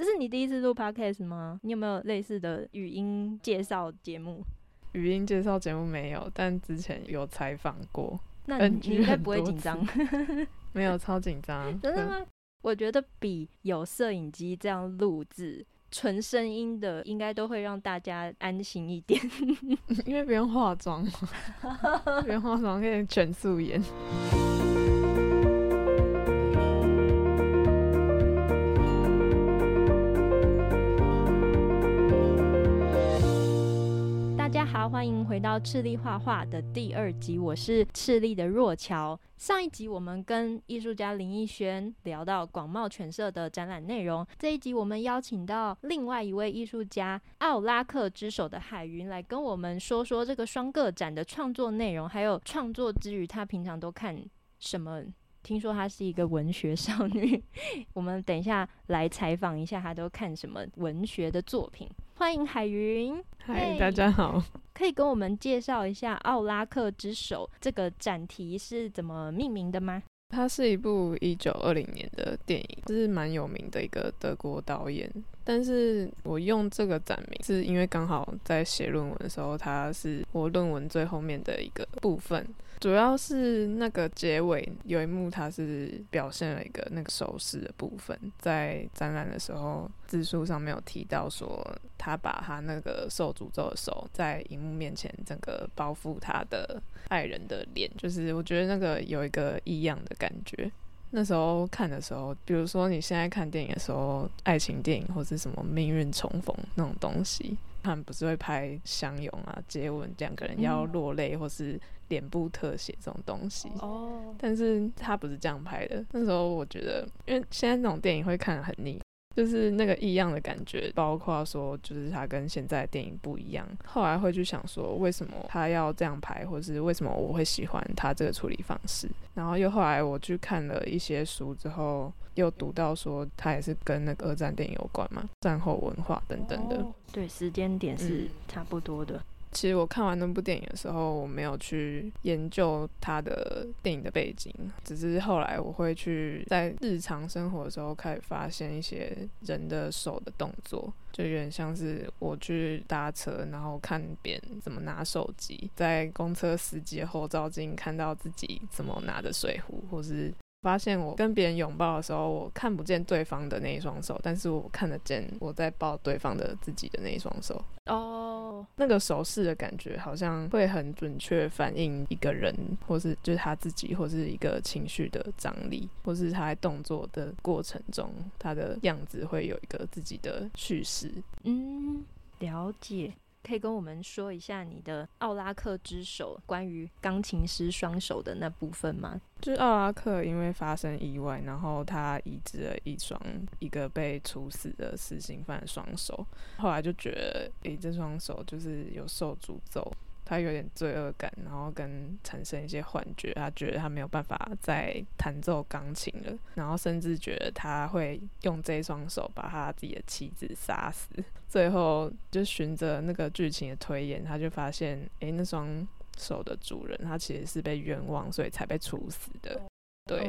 这是你第一次录 podcast 吗？你有没有类似的语音介绍节目？语音介绍节目没有，但之前有采访过。那你应该不会紧张？没有，超紧张。真的吗？我觉得比有摄影机这样录制纯声音的，应该都会让大家安心一点，因为不用化妆，不用化妆可以全素颜。好，欢迎回到赤粒话画的第二集，我是赤粒的若乔。上一集我们跟艺术家林奕轩聊到广茂犬舍的展览内容，这一集我们邀请到另外一位艺术家奥拉克之手的海云来跟我们说说这个双个展的创作内容，还有创作之余他平常都看什么。听说她是一个文学少女，我们等一下来采访一下她都看什么文学的作品。欢迎海云，嗨，大家好。可以跟我们介绍一下《奥拉克之手》这个展题是怎么命名的吗？它是一部一九二零年的电影，是蛮有名的一个德国导演。但是我用这个展名，是因为刚好在写论文的时候，它是我论文最后面的一个部分。主要是那个结尾有一幕，它是表现了一个那个手势的部分，在展览的时候字数上没有提到说，他把他那个受诅咒的手在荧幕面前整个包覆他的爱人的脸，就是我觉得那个有一个异样的感觉。那时候看的时候，比如说你现在看电影的时候，爱情电影或是什么命运重逢那种东西。他们不是会拍相拥啊、接吻，两个人要落泪，或是脸部特写这种东西。哦，但是他不是这样拍的。那时候我觉得，因为现在那种电影会看得很腻。就是那个异样的感觉，包括说，就是他跟现在的电影不一样。后来会去想说，为什么他要这样拍，或是为什么我会喜欢他这个处理方式。然后又后来我去看了一些书之后，又读到说，他也是跟那个二战电影有关嘛，战后文化等等的。哦，对，时间点是差不多的。其实我看完那部电影的时候，我没有去研究他的电影的背景，只是后来我会去在日常生活的时候开始发现一些人的手的动作，就有点像是我去搭车，然后看别人怎么拿手机，在公车司机后照镜看到自己怎么拿着水壶，或是。发现我跟别人拥抱的时候，我看不见对方的那一双手，但是我看得见我在抱对方的自己的那一双手。哦，oh. 那个手势的感觉好像会很准确反映一个人，或是就是他自己，或是一个情绪的张力，或是他在动作的过程中，他的样子会有一个自己的叙事。嗯，了解。可以跟我们说一下你的奥拉克之手关于钢琴师双手的那部分吗？就是奥拉克因为发生意外，然后他移植了一双一个被处死的死刑犯双手，后来就觉得，诶、这双手就是有受诅咒。他有点罪恶感，然后跟产生一些幻觉，他觉得他没有办法再弹奏钢琴了，然后甚至觉得他会用这双手把他自己的妻子杀死。最后就循着那个剧情的推演，他就发现，诶，那双手的主人他其实是被冤枉，所以才被处死的。对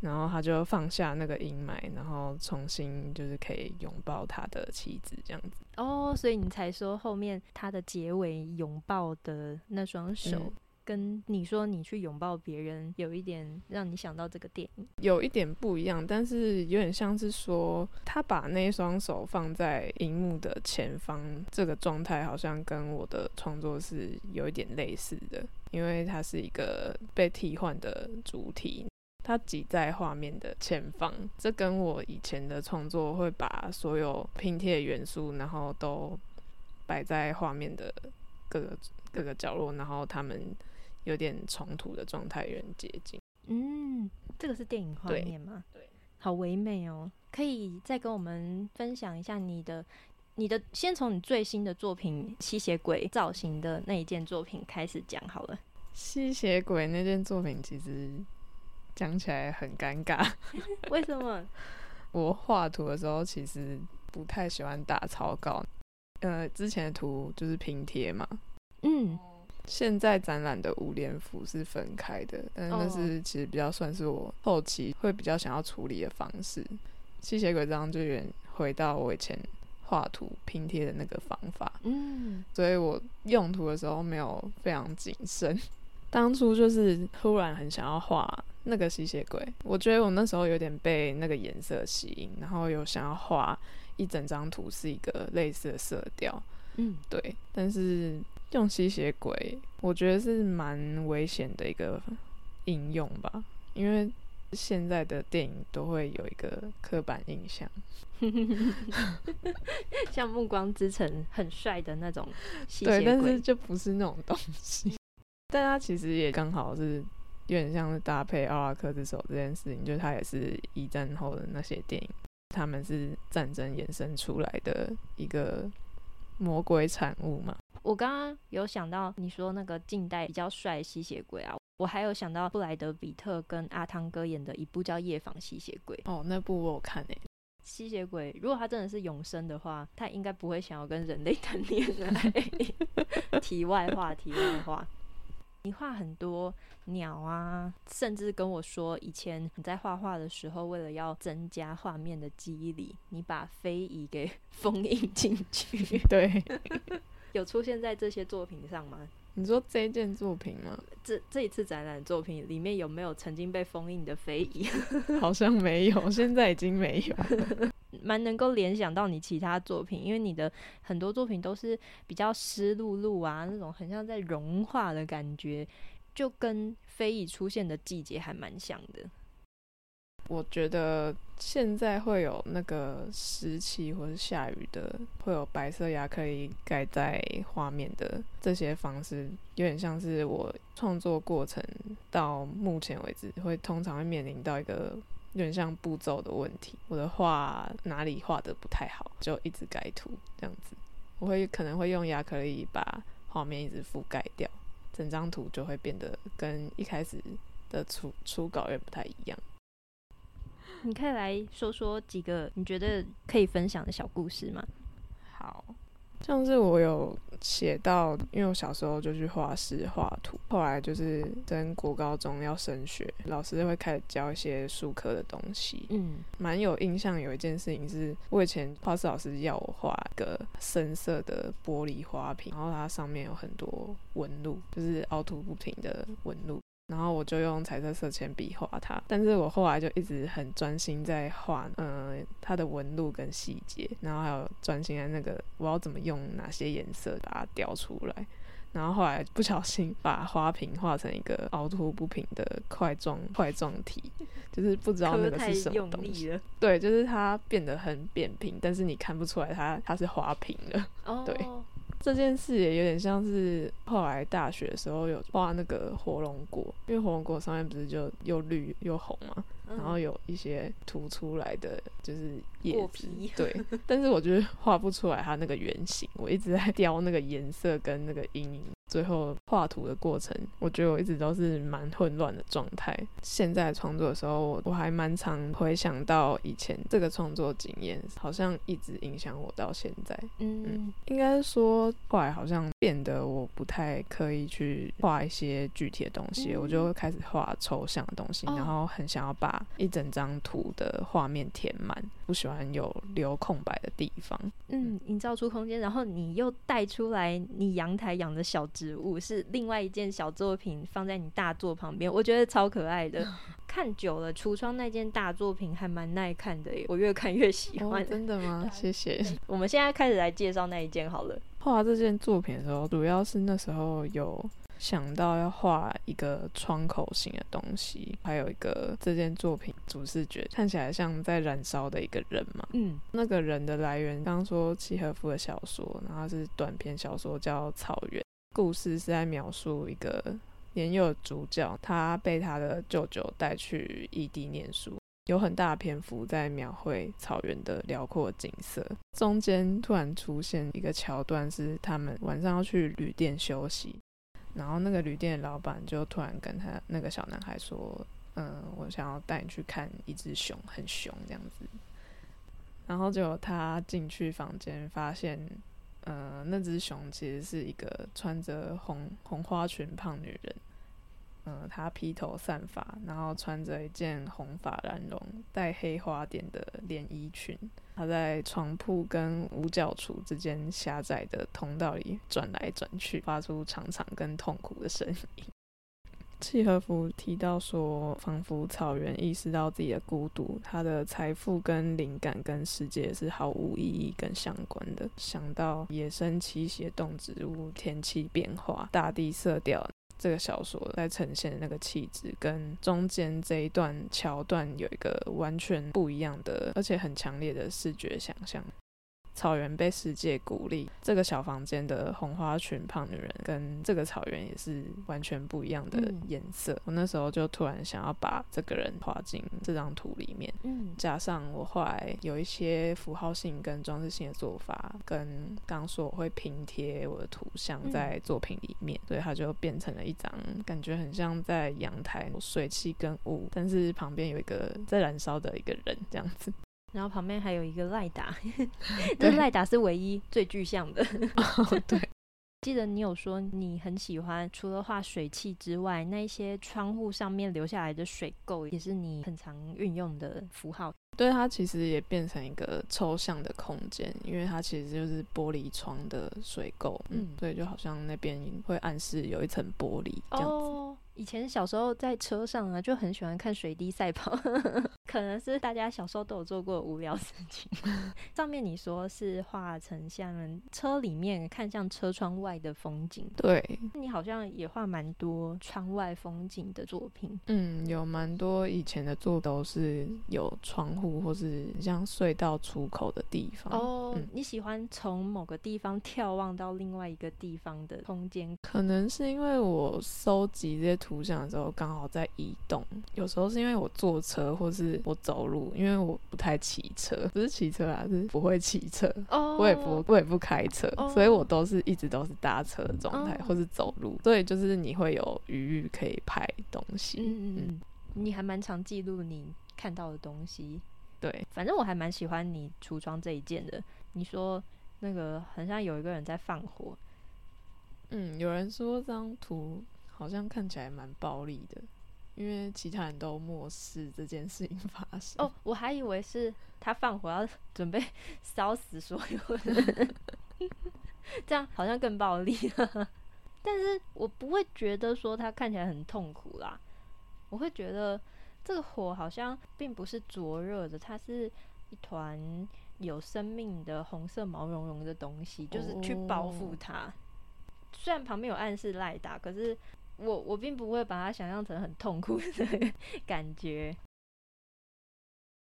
然后他就放下那个阴霾，然后重新就是可以拥抱他的妻子这样子。哦，oh, 所以你才说后面他的结尾拥抱的那双手，嗯、跟你说你去拥抱别人，有一点让你想到这个电影，有一点不一样，但是有点像是说他把那双手放在荧幕的前方，这个状态好像跟我的创作是有一点类似的，因为它是一个被替换的主体。它挤在画面的前方，这跟我以前的创作会把所有拼贴元素，然后都摆在画面的各个各个角落，然后他们有点冲突的状态有点接近。嗯，这个是电影画面吗？对，对，好唯美哦！可以再跟我们分享一下你的你的，先从你最新的作品吸血鬼造型的那一件作品开始讲好了。吸血鬼那件作品其实。讲起来很尴尬，为什么？我画图的时候其实不太喜欢打草稿，呃，之前的图就是拼贴嘛。嗯，现在展览的五连符是分开的，但是那是其实比较算是我后期会比较想要处理的方式。吸血鬼这张就有点回到我以前画图拼贴的那个方法，嗯，所以我用图的时候没有非常谨慎。当初就是突然很想要画那个吸血鬼，我觉得我那时候有点被那个颜色吸引，然后有想要画一整张图是一个类似的色调，嗯，对。但是用吸血鬼，我觉得是蛮危险的一个应用吧，因为现在的电影都会有一个刻板印象，像《暮光之城》很帅的那种吸血鬼，对，但是就不是那种东西。但它其实也刚好是有点像是搭配奥拉克之手这件事情，就是它也是一战后的那些电影，他们是战争衍生出来的一个魔鬼产物嘛。我刚刚有想到你说那个近代比较帅吸血鬼啊，我还有想到布莱德比特跟阿汤哥演的一部叫《夜访吸血鬼》。哦，那部我有看诶。吸血鬼如果他真的是永生的话，他应该不会想要跟人类 谈恋爱。题外话，题外话。你画很多鸟啊，甚至跟我说，以前你在画画的时候，为了要增加画面的记忆力，你把非遗给封印进去。对，有出现在这些作品上吗？你说这一件作品吗？这这一次展览作品里面有没有曾经被封印的非遗？好像没有，现在已经没有。蛮能够联想到你其他作品，因为你的很多作品都是比较湿漉漉啊，那种很像在融化的感觉，就跟非遗出现的季节还蛮像的。我觉得现在会有那个湿气或是下雨的，会有白色亚克力盖在画面的这些方式，有点像是我创作过程到目前为止会通常会面临到一个有点像步骤的问题。我的画哪里画的不太好，就一直改图这样子。我会可能会用亚克力把画面一直覆盖掉，整张图就会变得跟一开始的初初稿也不太一样。你可以来说说几个你觉得可以分享的小故事吗？好，像是我有写到，因为我小时候就去画室画图，后来就是升国高中要升学，老师会开始教一些术科的东西。嗯，蛮有印象。有一件事情是我以前画室老师要我画一个深色的玻璃花瓶，然后它上面有很多纹路，就是凹凸不平的纹路。然后我就用彩色色铅笔画它，但是我后来就一直很专心在画，嗯、呃，它的纹路跟细节，然后还有专心在那个我要怎么用哪些颜色把它雕出来，然后后来不小心把花瓶画成一个凹凸不平的块状块状体，就是不知道那个是什么东西。对，就是它变得很扁平，但是你看不出来它它是花瓶了。哦，对。这件事也有点像是后来大学的时候有画那个火龙果，因为火龙果上面不是就又绿又红嘛，嗯、然后有一些凸出来的就是叶子，皮对，但是我觉得画不出来它那个圆形，我一直在 雕那个颜色跟那个阴影。最后画图的过程，我觉得我一直都是蛮混乱的状态。现在创作的时候，我还蛮常回想到以前这个创作经验，好像一直影响我到现在。嗯，嗯，应该说后来好像变得我不太刻意去画一些具体的东西，嗯、我就开始画抽象的东西，然后很想要把一整张图的画面填满，不喜欢有留空白的地方。嗯，营造出空间，然后你又带出来你阳台养的小。植物是另外一件小作品，放在你大作旁边，我觉得超可爱的。看久了，橱窗那件大作品还蛮耐看的耶，我越看越喜欢。哦，真的吗？谢谢。我们现在开始来介绍那一件好了。画这件作品的时候，主要是那时候有想到要画一个窗口型的东西，还有一个这件作品主视觉看起来像在燃烧的一个人嘛。嗯，那个人的来源，刚刚说契诃夫的小说，然后是短篇小说叫《草原》。故事是在描述一个年幼主角，他被他的舅舅带去异地念书，有很大篇幅在描绘草原的辽阔景色。中间突然出现一个桥段，是他们晚上要去旅店休息，然后那个旅店的老板就突然跟他那个小男孩说：“嗯，我想要带你去看一只熊，很熊这样子。”然后就他进去房间，发现。呃，那只熊其实是一个穿着红红花裙胖女人，嗯，她披头散发，然后穿着一件红法蓝绒带黑花点的连衣裙。她在床铺跟五角橱之间狭窄的通道里转来转去，发出长长跟痛苦的声音。契诃夫提到说，仿佛草原意识到自己的孤独，他的财富跟灵感跟世界是毫无意义跟相关的。想到野生栖息动植物、天气变化、大地色调。这个小说在呈现的那个气质，跟中间这一段桥段有一个完全不一样的，而且很强烈的视觉想象。草原被世界孤立，这个小房间的红花裙胖女人跟这个草原也是完全不一样的颜色。嗯、我那时候就突然想要把这个人画进这张图里面，嗯，加上我后来有一些符号性跟装饰性的做法，跟刚说我会拼贴我的图像在作品里面，嗯、所以它就变成了一张感觉很像在阳台水汽跟雾，但是旁边有一个在燃烧的一个人这样子。然后旁边还有一个赖达，这赖达是唯一最具象的。哦，对，记得你有说你很喜欢，除了画水汽之外，那一些窗户上面留下来的水垢，也是你很常运用的符号。对，它其实也变成一个抽象的空间，因为它其实就是玻璃窗的水垢，嗯，所以就好像那边会暗示有一层玻璃这样子。哦以前小时候在车上啊，就很喜欢看水滴赛跑，可能是大家小时候都有做过无聊事情。上面你说是画成像车里面看向车窗外的风景，对，你好像也画蛮多窗外风景的作品。嗯，有蛮多以前的作都是有窗户或是像隧道出口的地方。哦，嗯，你喜欢从某个地方眺望到另外一个地方的空间？可能是因为我收集这些图。像的时候刚好在移动，有时候是因为我坐车或是我走路，因为我不太骑车，不是骑车啊，是不会骑车，oh. 我也不我也不开车，oh. 所以我都是一直都是搭车的状态，oh. 或是走路，所以就是你会有余裕可以拍东西。嗯嗯嗯，你还蛮常记录你看到的东西，对，反正我还蛮喜欢你橱窗这一件的。你说那个很像有一个人在放火，嗯，有人说这张图。好像看起来蛮暴力的，因为其他人都漠视这件事情发生。哦，我还以为是他放火要准备 烧死所有人，这样好像更暴力了。但是我不会觉得说他看起来很痛苦啦，我会觉得这个火好像并不是灼热的，它是一团有生命的红色毛茸茸的东西，就是去包覆它。哦。虽然旁边有暗示赖达，可是。我我并不会把它想象成很痛苦的 感觉。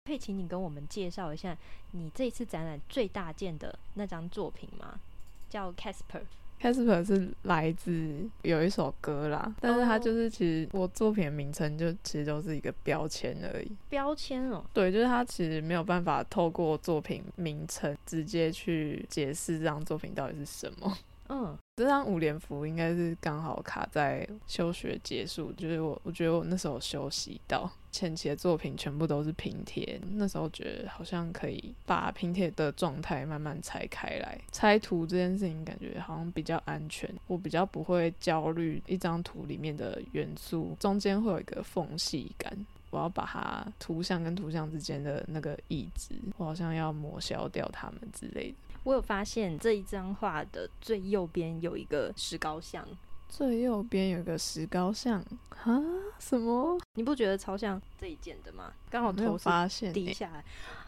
可以请你跟我们介绍一下你这次展览最大件的那张作品吗？叫 Casper。Casper 是来自有一首歌啦，但是它就是其实我作品的名称就其实都是一个标签而已。标签哦？对，就是它其实没有办法透过作品名称直接去解释这张作品到底是什么。嗯，这张五连符应该是刚好卡在休学结束，就是我我觉得我那时候休息到前期的作品全部都是拼贴，那时候觉得好像可以把拼贴的状态慢慢拆开来，拆图这件事情感觉好像比较安全，我比较不会焦虑一张图里面的元素中间会有一个缝隙感，我要把它图像跟图像之间的那个意志，我好像要抹消掉它们之类的。我有发现这一张画的最右边有一个石膏像，最右边有一个石膏像啊？什么？你不觉得超像这一件的吗？刚好头发现低下来，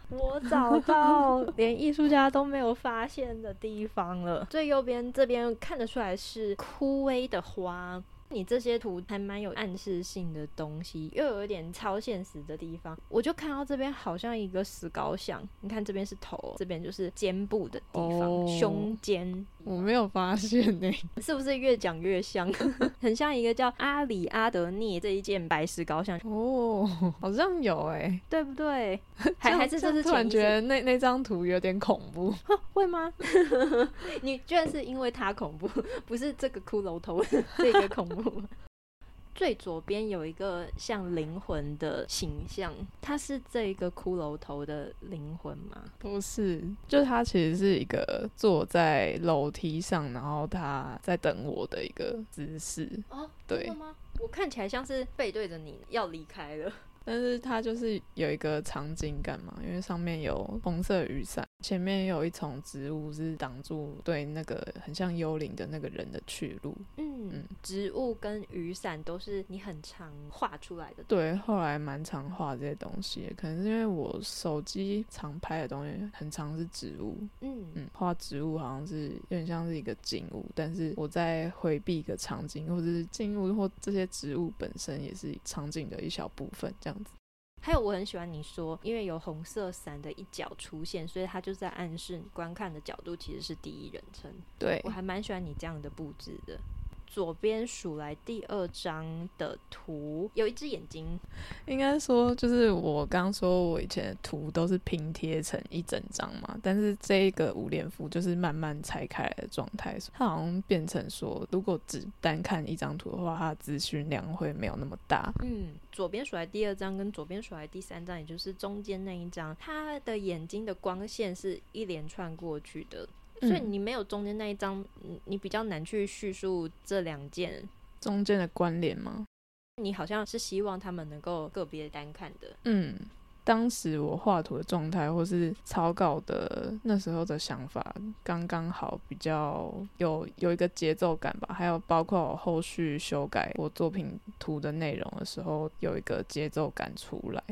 我找到连艺术家都没有发现的地方了。最右边这边看得出来是枯萎的花。你这些图还蛮有暗示性的东西，又有一点超现实的地方。我就看到这边好像一个石膏像，你看这边是头，这边就是肩部的地方，哦、胸肩。我没有发现呢，是不是越讲越像？很像一个叫阿里阿德涅这一件白石膏像哦，好像有哎，对不对？还还是这是突然觉得那那张图有点恐怖，会吗？你居然是因为它恐怖，不是这个骷髅头这个恐怖。最左边有一个像灵魂的形象，它是这一个骷髅头的灵魂吗？不是，就它其实是一个坐在楼梯上，然后他在等我的一个姿势。哦，对吗，我看起来像是背对着你要离开了。但是它就是有一个场景感嘛，因为上面有红色雨伞，前面有一丛植物是挡住对那个很像幽灵的那个人的去路。嗯，嗯，植物跟雨伞都是你很常画出来的。对，后来蛮常画这些东西，可能是因为我手机常拍的东西很常是植物。嗯嗯，画植物好像是有点像是一个景物，但是我在回避一个场景，或者是静物或这些植物本身也是场景的一小部分，这样。还有，我很喜欢你说，因为有红色伞的一角出现，所以它就在暗示观看的角度其实是第一人称。对，我还蛮喜欢你这样的布置的。左边数来第二张的图，有一只眼睛。应该说，就是我刚说，我以前的图都是拼贴成一整张嘛。但是这一个五连符就是慢慢拆开来的状态，它好像变成说，如果只单看一张图的话，它的资讯量会没有那么大。嗯，左边数来第二张跟左边数来第三张，也就是中间那一张，它的眼睛的光线是一连串过去的。所以你没有中间那一张，你比较难去叙述这两件中间的关联吗？你好像是希望他们能够个别单看的。嗯，当时我画图的状态或是草稿的那时候的想法，刚刚好比较有有一个节奏感吧。还有包括我后续修改我作品图的内容的时候，有一个节奏感出来。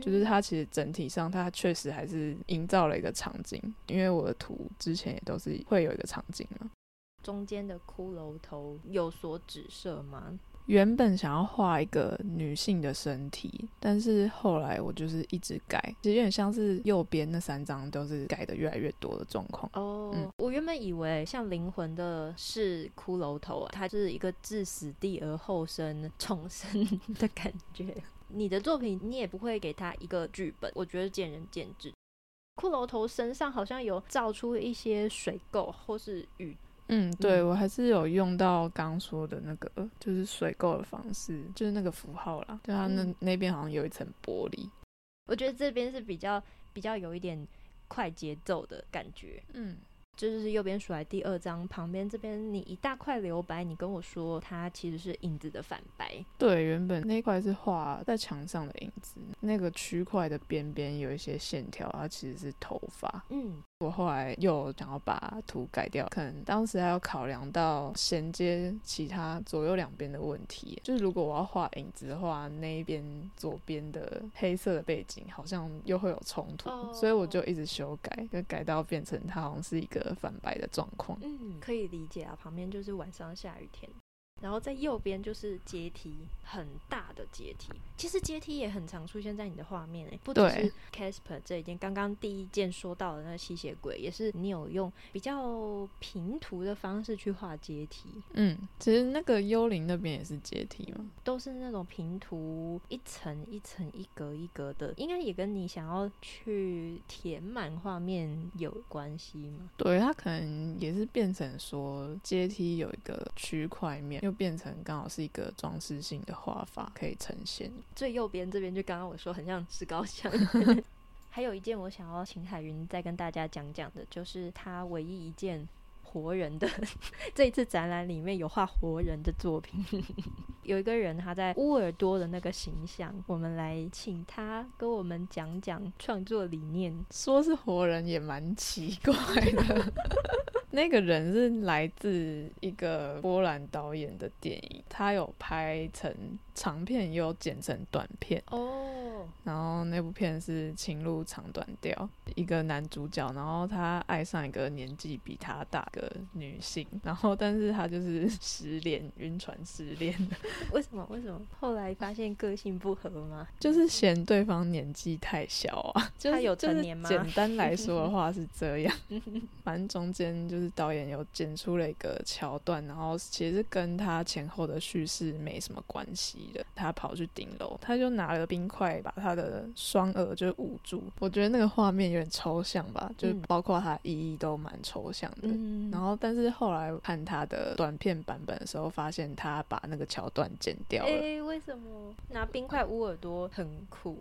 就是它其实整体上，它确实还是营造了一个场景，因为我的图之前也都是会有一个场景嘛。中间的骷髅头有所指涉吗？原本想要画一个女性的身体，但是后来我就是一直改，其实有点像是右边那三张都是改的越来越多的状况。哦，嗯，我原本以为像灵魂的是骷髅头啊，它是一个置死地而后生重生 的感觉。你的作品，你也不会给他一个剧本，我觉得见仁见智。骷髅头身上好像有造出一些水垢或是雨，嗯，对，嗯，我还是有用到刚说的那个，就是水垢的方式，就是那个符号啦，就它那、嗯、那边好像有一层玻璃。我觉得这边是比较比较有一点快节奏的感觉，嗯。就是右边数来第二张，旁边这边你一大块留白，你跟我说它其实是影子的反白。对，原本那块是画在墙上的影子，那个区块的边边有一些线条，它其实是头发。嗯。我后来又想要把图改掉，可能当时还要考量到衔接其他左右两边的问题。就是如果我要画影子的话，那一边左边的黑色的背景好像又会有冲突，oh. 所以我就一直修改，就改到变成它好像是一个反白的状况。嗯，可以理解啊，旁边就是晚上下雨天。然后在右边就是阶梯，很大的阶梯。其实阶梯也很常出现在你的画面诶，不只是 Casper 这一件，刚刚第一件说到的那个吸血鬼，也是你有用比较平涂的方式去画阶梯。嗯，其实那个幽灵那边也是阶梯嘛，都是那种平涂，一层一层、一格一格的，应该也跟你想要去填满画面有关系嘛？对，它可能也是变成说阶梯有一个区块面。变成刚好是一个装饰性的画法，可以呈现。最右边这边就刚刚我说很像石膏像。还有一件我想要请海云再跟大家讲讲的，就是他唯一一件活人的 这一次展览里面有画活人的作品。有一个人他在乌尔多的那个形象，我们来请他跟我们讲讲创作理念。说是活人也蛮奇怪的。那个人是来自一个波兰导演的电影，他有拍成长片，也有剪成短片哦。然后那部片是《情路长短调》，一个男主角，然后他爱上一个年纪比他大的女性，然后但是他就是失恋，晕船失恋。为什么？为什么？后来发现个性不合吗？就是嫌对方年纪太小啊。他有成年吗？简单来说的话是这样，反正中间就是。是导演有剪出了一个桥段，然后其实跟他前后的叙事没什么关系的。他跑去顶楼，他就拿了冰块把他的双耳就捂住。我觉得那个画面有点抽象吧，嗯、就包括他意义都蛮抽象的。嗯、然后，但是后来看他的短片版本的时候，发现他把那个桥段剪掉了。哎、欸，为什么拿冰块捂耳朵很酷？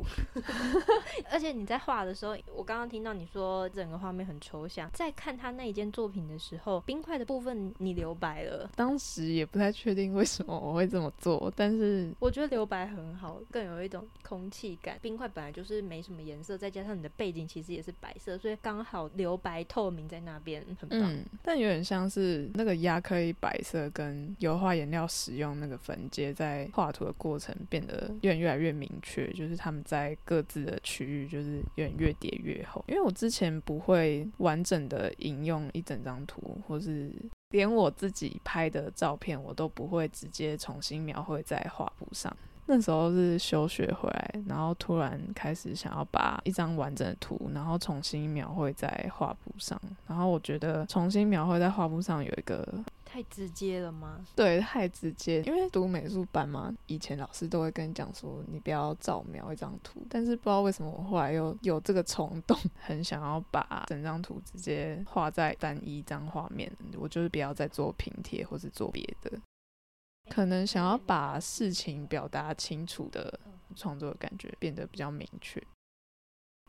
而且你在画的时候，我刚刚听到你说整个画面很抽象，在看他那一件作品的的时候，冰块的部分你留白了。当时也不太确定为什么我会这么做，但是我觉得留白很好，更有一种空气感。冰块本来就是没什么颜色，再加上你的背景其实也是白色，所以刚好留白透明在那边很棒。嗯，但有点像是那个亚克力白色跟油画颜料使用那个粉阶，在画图的过程变得越越来越明确，就是他们在各自的区域就是有点越叠越厚。因为我之前不会完整的引用一整张图，或是连我自己拍的照片，我都不会直接重新描绘在画布上。那时候是休学回来，然后突然开始想要把一张完整的图，然后重新描绘在画布上。然后我觉得重新描绘在画布上有一个太直接了吗？对，太直接。因为读美术班嘛，以前老师都会跟你讲说，你不要照描一张图。但是不知道为什么，我后来又有这个冲动，很想要把整张图直接画在单一张画面。我就是不要再做拼贴或是做别的。可能想要把事情表达清楚的创作的感觉变得比较明确。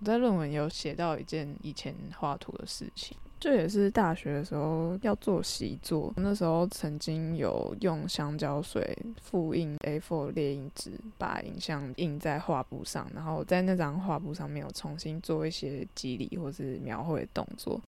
我在论文有写到一件以前画图的事情，这也是大学的时候要做习作。那时候曾经有用香蕉水复印 A4 列印纸，把影像印在画布上，然后在那张画布上面有重新做一些肌理或是描绘动作。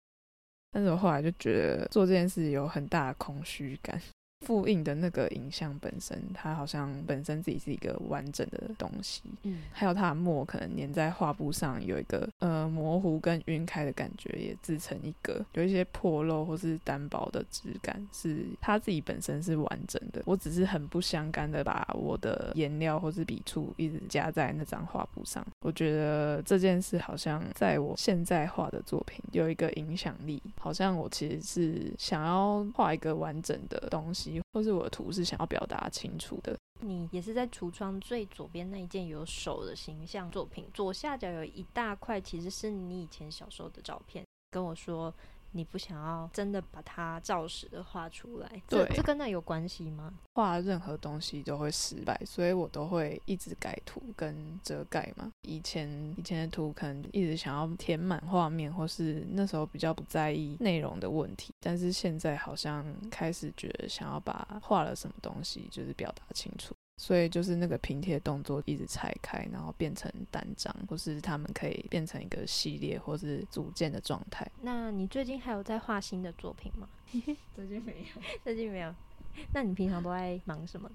但是我后来就觉得做这件事有很大的空虚感。复印的那个影像本身，它好像本身自己是一个完整的东西，嗯，还有它的墨可能粘在画布上，有一个呃模糊跟晕开的感觉，也自成一个有一些破漏或是单薄的质感，是它自己本身是完整的。我只是很不相干的把我的颜料或是笔触一直加在那张画布上，我觉得这件事好像在我现在画的作品有一个影响力，好像我其实是想要画一个完整的东西。或是我的图是想要表达清楚的。你也是在橱窗最左边那一件有手的形象作品，左下角有一大块，其实是你以前小时候的照片。跟我说。你不想要真的把它照实的画出来，对，这跟那有关系吗？画任何东西都会失败，所以我都会一直改图跟遮盖嘛。以前以前的图可能一直想要填满画面，或是那时候比较不在意内容的问题，但是现在好像开始觉得想要把画了什么东西就是表达清楚。所以就是那个拼贴动作一直拆开，然后变成单张，或是他们可以变成一个系列，或是组件的状态。那你最近还有在画新的作品吗？最近没有，最近没有。那你平常都在忙什么？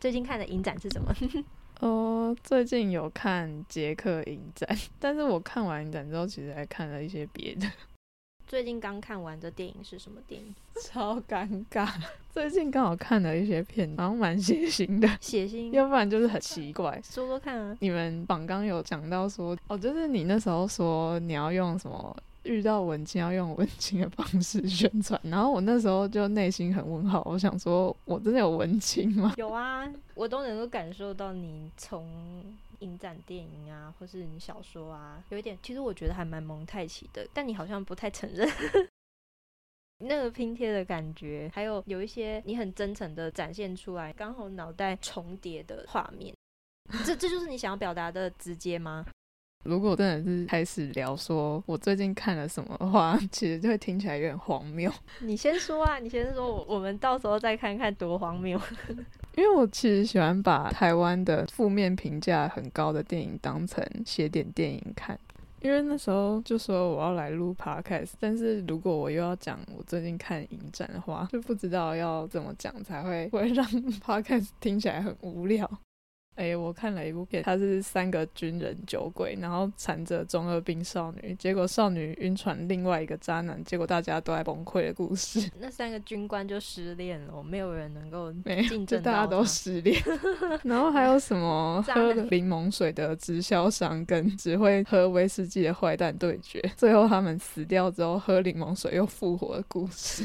最近看的影展是什么？哦，最近有看捷克影展，但是我看完影展之后，其实还看了一些别的。最近刚看完的电影是什么电影？超尴尬。最近刚好看了一些片，好像蛮血腥的。血腥，要不然就是很奇怪。说说看啊。你们榜刚有讲到说，哦，就是你那时候说你要用什么，遇到文青要用文青的方式宣传，然后我那时候就内心很问号，我想说，我真的有文青吗？有啊，我都能够感受到你从。影展电影啊，或是你小说啊，有一点，其实我觉得还蛮蒙太奇的，但你好像不太承认 那个拼贴的感觉，还有有一些你很真诚的展现出来，刚好脑袋重叠的画面，这这就是你想要表达的直接吗？如果真的是开始聊说我最近看了什么的话，其实就会听起来有点荒谬。你先说啊，你先说，我我们到时候再看看多荒谬。因为我其实喜欢把台湾的负面评价很高的电影当成写点电影看，因为那时候就说我要来录 podcast，但是如果我又要讲我最近看影展的话，就不知道要怎么讲才会会让 podcast 听起来很无聊。哎、欸，我看了一部片，它是三个军人酒鬼，然后缠着中二病少女，结果少女晕船，另外一个渣男，结果大家都在崩溃的故事。那三个军官就失恋了，没有人能够 竞争，就大家都失恋。然后还有什么喝柠檬水的直销商跟只会喝威士忌的坏蛋对决，最后他们死掉之后喝柠檬水又复活的故事。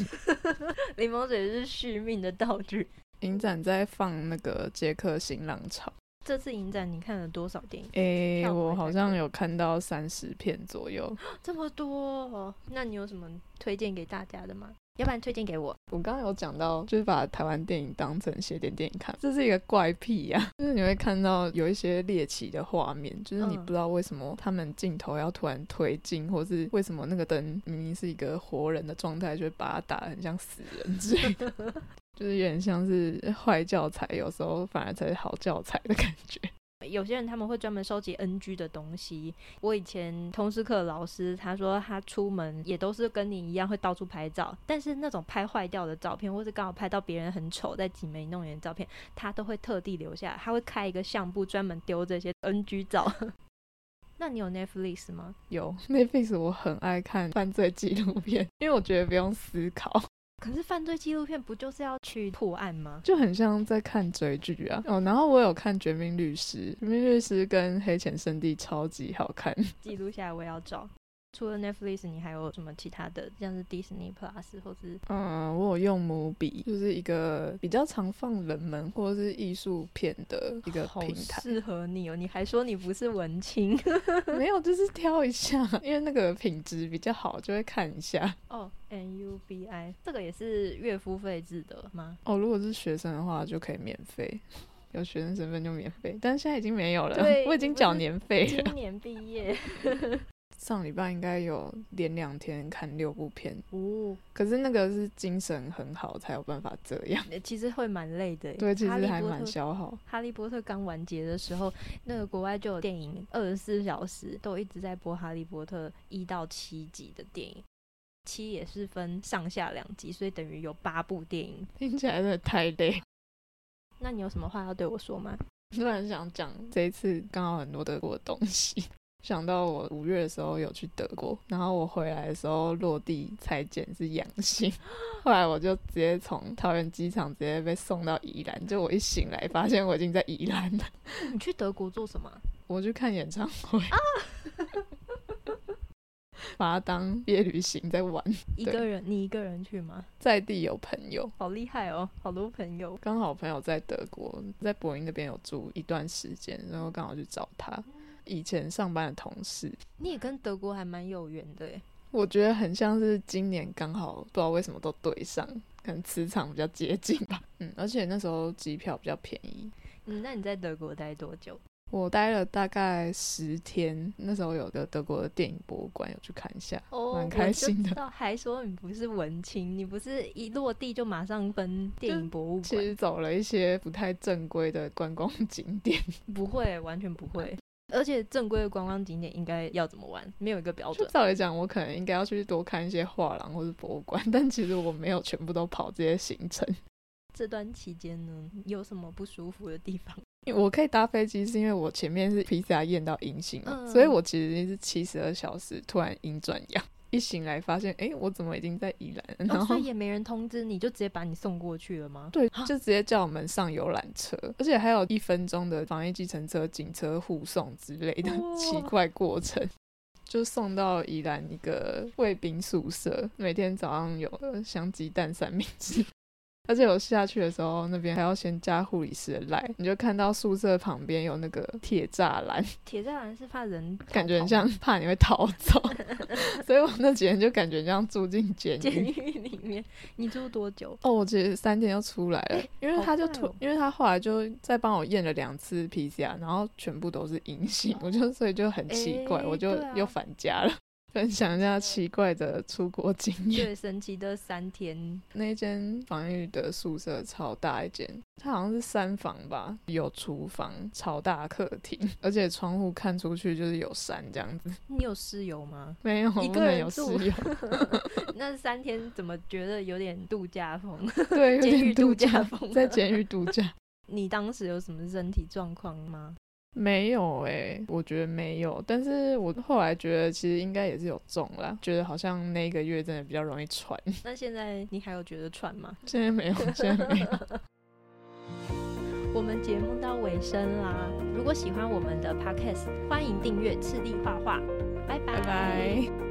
柠檬水是续命的道具。影展在放那个杰克新浪潮。这次影展你看了多少电影？诶、欸，我好像有看到三十片左右，这么多。那你有什么推荐给大家的吗？要不然推荐给我。我刚刚有讲到，就是把台湾电影当成邪典电影看，这是一个怪癖呀、啊。就是你会看到有一些猎奇的画面，就是你不知道为什么他们镜头要突然推进，或是为什么那个灯明明是一个活人的状态，就会把它打得很像死人之类的，就是有点像是坏教材，有时候反而才是好教材的感觉。有些人他们会专门收集 NG 的东西。我以前通识课老师他说，他出门也都是跟你一样会到处拍照，但是那种拍坏掉的照片，或是刚好拍到别人很丑在挤眉弄眼的照片，他都会特地留下，他会开一个相簿专门丢这些 NG 照。那你有 Netflix 吗？有 Netflix，我很爱看犯罪纪录片，因为我觉得不用思考。可是犯罪纪录片不就是要去破案吗？就很像在看追剧啊。哦，然后我有看《绝命律师》，《绝命律师》跟《黑钱圣地》超级好看。记录下来，我也要找。除了 Netflix，你还有什么其他的？像是 Disney Plus 或是……嗯，我有用 Mubi，就是一个比较常放冷门或者是艺术片的一个平台。适合你哦！你还说你不是文青？没有，就是挑一下，因为那个品质比较好，就会看一下。哦 N U B I 这个也是月付费制的吗？哦，如果是学生的话，就可以免费。有学生身份就免费，但是现在已经没有了。我已经缴年费了。今年毕业。上礼拜应该有连两天看六部片哦，可是那个是精神很好才有办法这样。其实会蛮累的，对，其实还蛮消耗。哈利波特刚完结的时候，那个国外就有电影二十四小时都一直在播哈利波特一到七集的电影，七也是分上下两集，所以等于有八部电影。听起来真的太累。那你有什么话要对我说吗？突然想讲这一次刚好很多德国的东西。想到我五月的时候有去德国，然后我回来的时候落地采检是阳性，后来我就直接从桃园机场直接被送到宜兰，就我一醒来发现我已经在宜兰了。你去德国做什么？我去看演唱会啊，把它当毕业旅行在玩。一个人？你一个人去吗？在地有朋友，好厉害哦，好多朋友。刚好朋友在德国，在柏林那边有住一段时间，然后刚好去找他。以前上班的同事，你也跟德国还蛮有缘的耶。我觉得很像是今年刚好不知道为什么都对上，可能磁场比较接近吧。嗯，而且那时候机票比较便宜。嗯，那你在德国待多久？我待了大概十天。那时候有个德国的电影博物馆，有去看一下，哦，蛮开心的。还说你不是文青，你不是一落地就马上奔电影博物馆？其实走了一些不太正规的观光景点。不会，完全不会。而且正规的观光景点应该要怎么玩？没有一个标准。照理讲，我可能应该要去多看一些画廊或是博物馆，但其实我没有全部都跑这些行程。这段期间呢，有什么不舒服的地方？因为我可以搭飞机，是因为我前面是 PCR 验到阴性，嗯，所以我其实是七十二小时突然阴转阳。一醒来发现，哎、欸，我怎么已经在宜兰？然后、哦、所以也没人通知你，就直接把你送过去了吗？对，就直接叫我们上游览车，而且还有一分钟的防疫计程车、警车护送之类的奇怪过程，就送到宜兰一个卫兵宿舍，每天早上有香鸡蛋三明治。而且我下去的时候，那边还要先加护理师的赖，你就看到宿舍旁边有那个铁栅栏。铁栅栏是怕人，感觉很像怕你会逃走，所以我那几天就感觉像住进监狱。监狱里面，你住多久？哦，我其实三天就出来了，因为他就突，哦、因为他后来就再帮我验了两次 PCR，然后全部都是阴性，我就所以就很奇怪，欸、我就又返家了。分享一下奇怪的出国经验。最，神奇的三天。那间防御的宿舍超大一间，它好像是三房吧，有厨房、超大客厅，而且窗户看出去就是有山这样子。你有室友吗？没有，一个人有室友。那三天怎么觉得有点度假风？对，有点度假风，在监狱度假。你当时有什么身体状况吗？没有诶、欸，我觉得没有，但是我后来觉得其实应该也是有中啦，觉得好像那个月真的比较容易喘。那现在你还有觉得喘吗？现在没有，现在没有。我们节目到尾声啦，如果喜欢我们的 podcast，欢迎订阅赤地画画，拜拜。拜拜。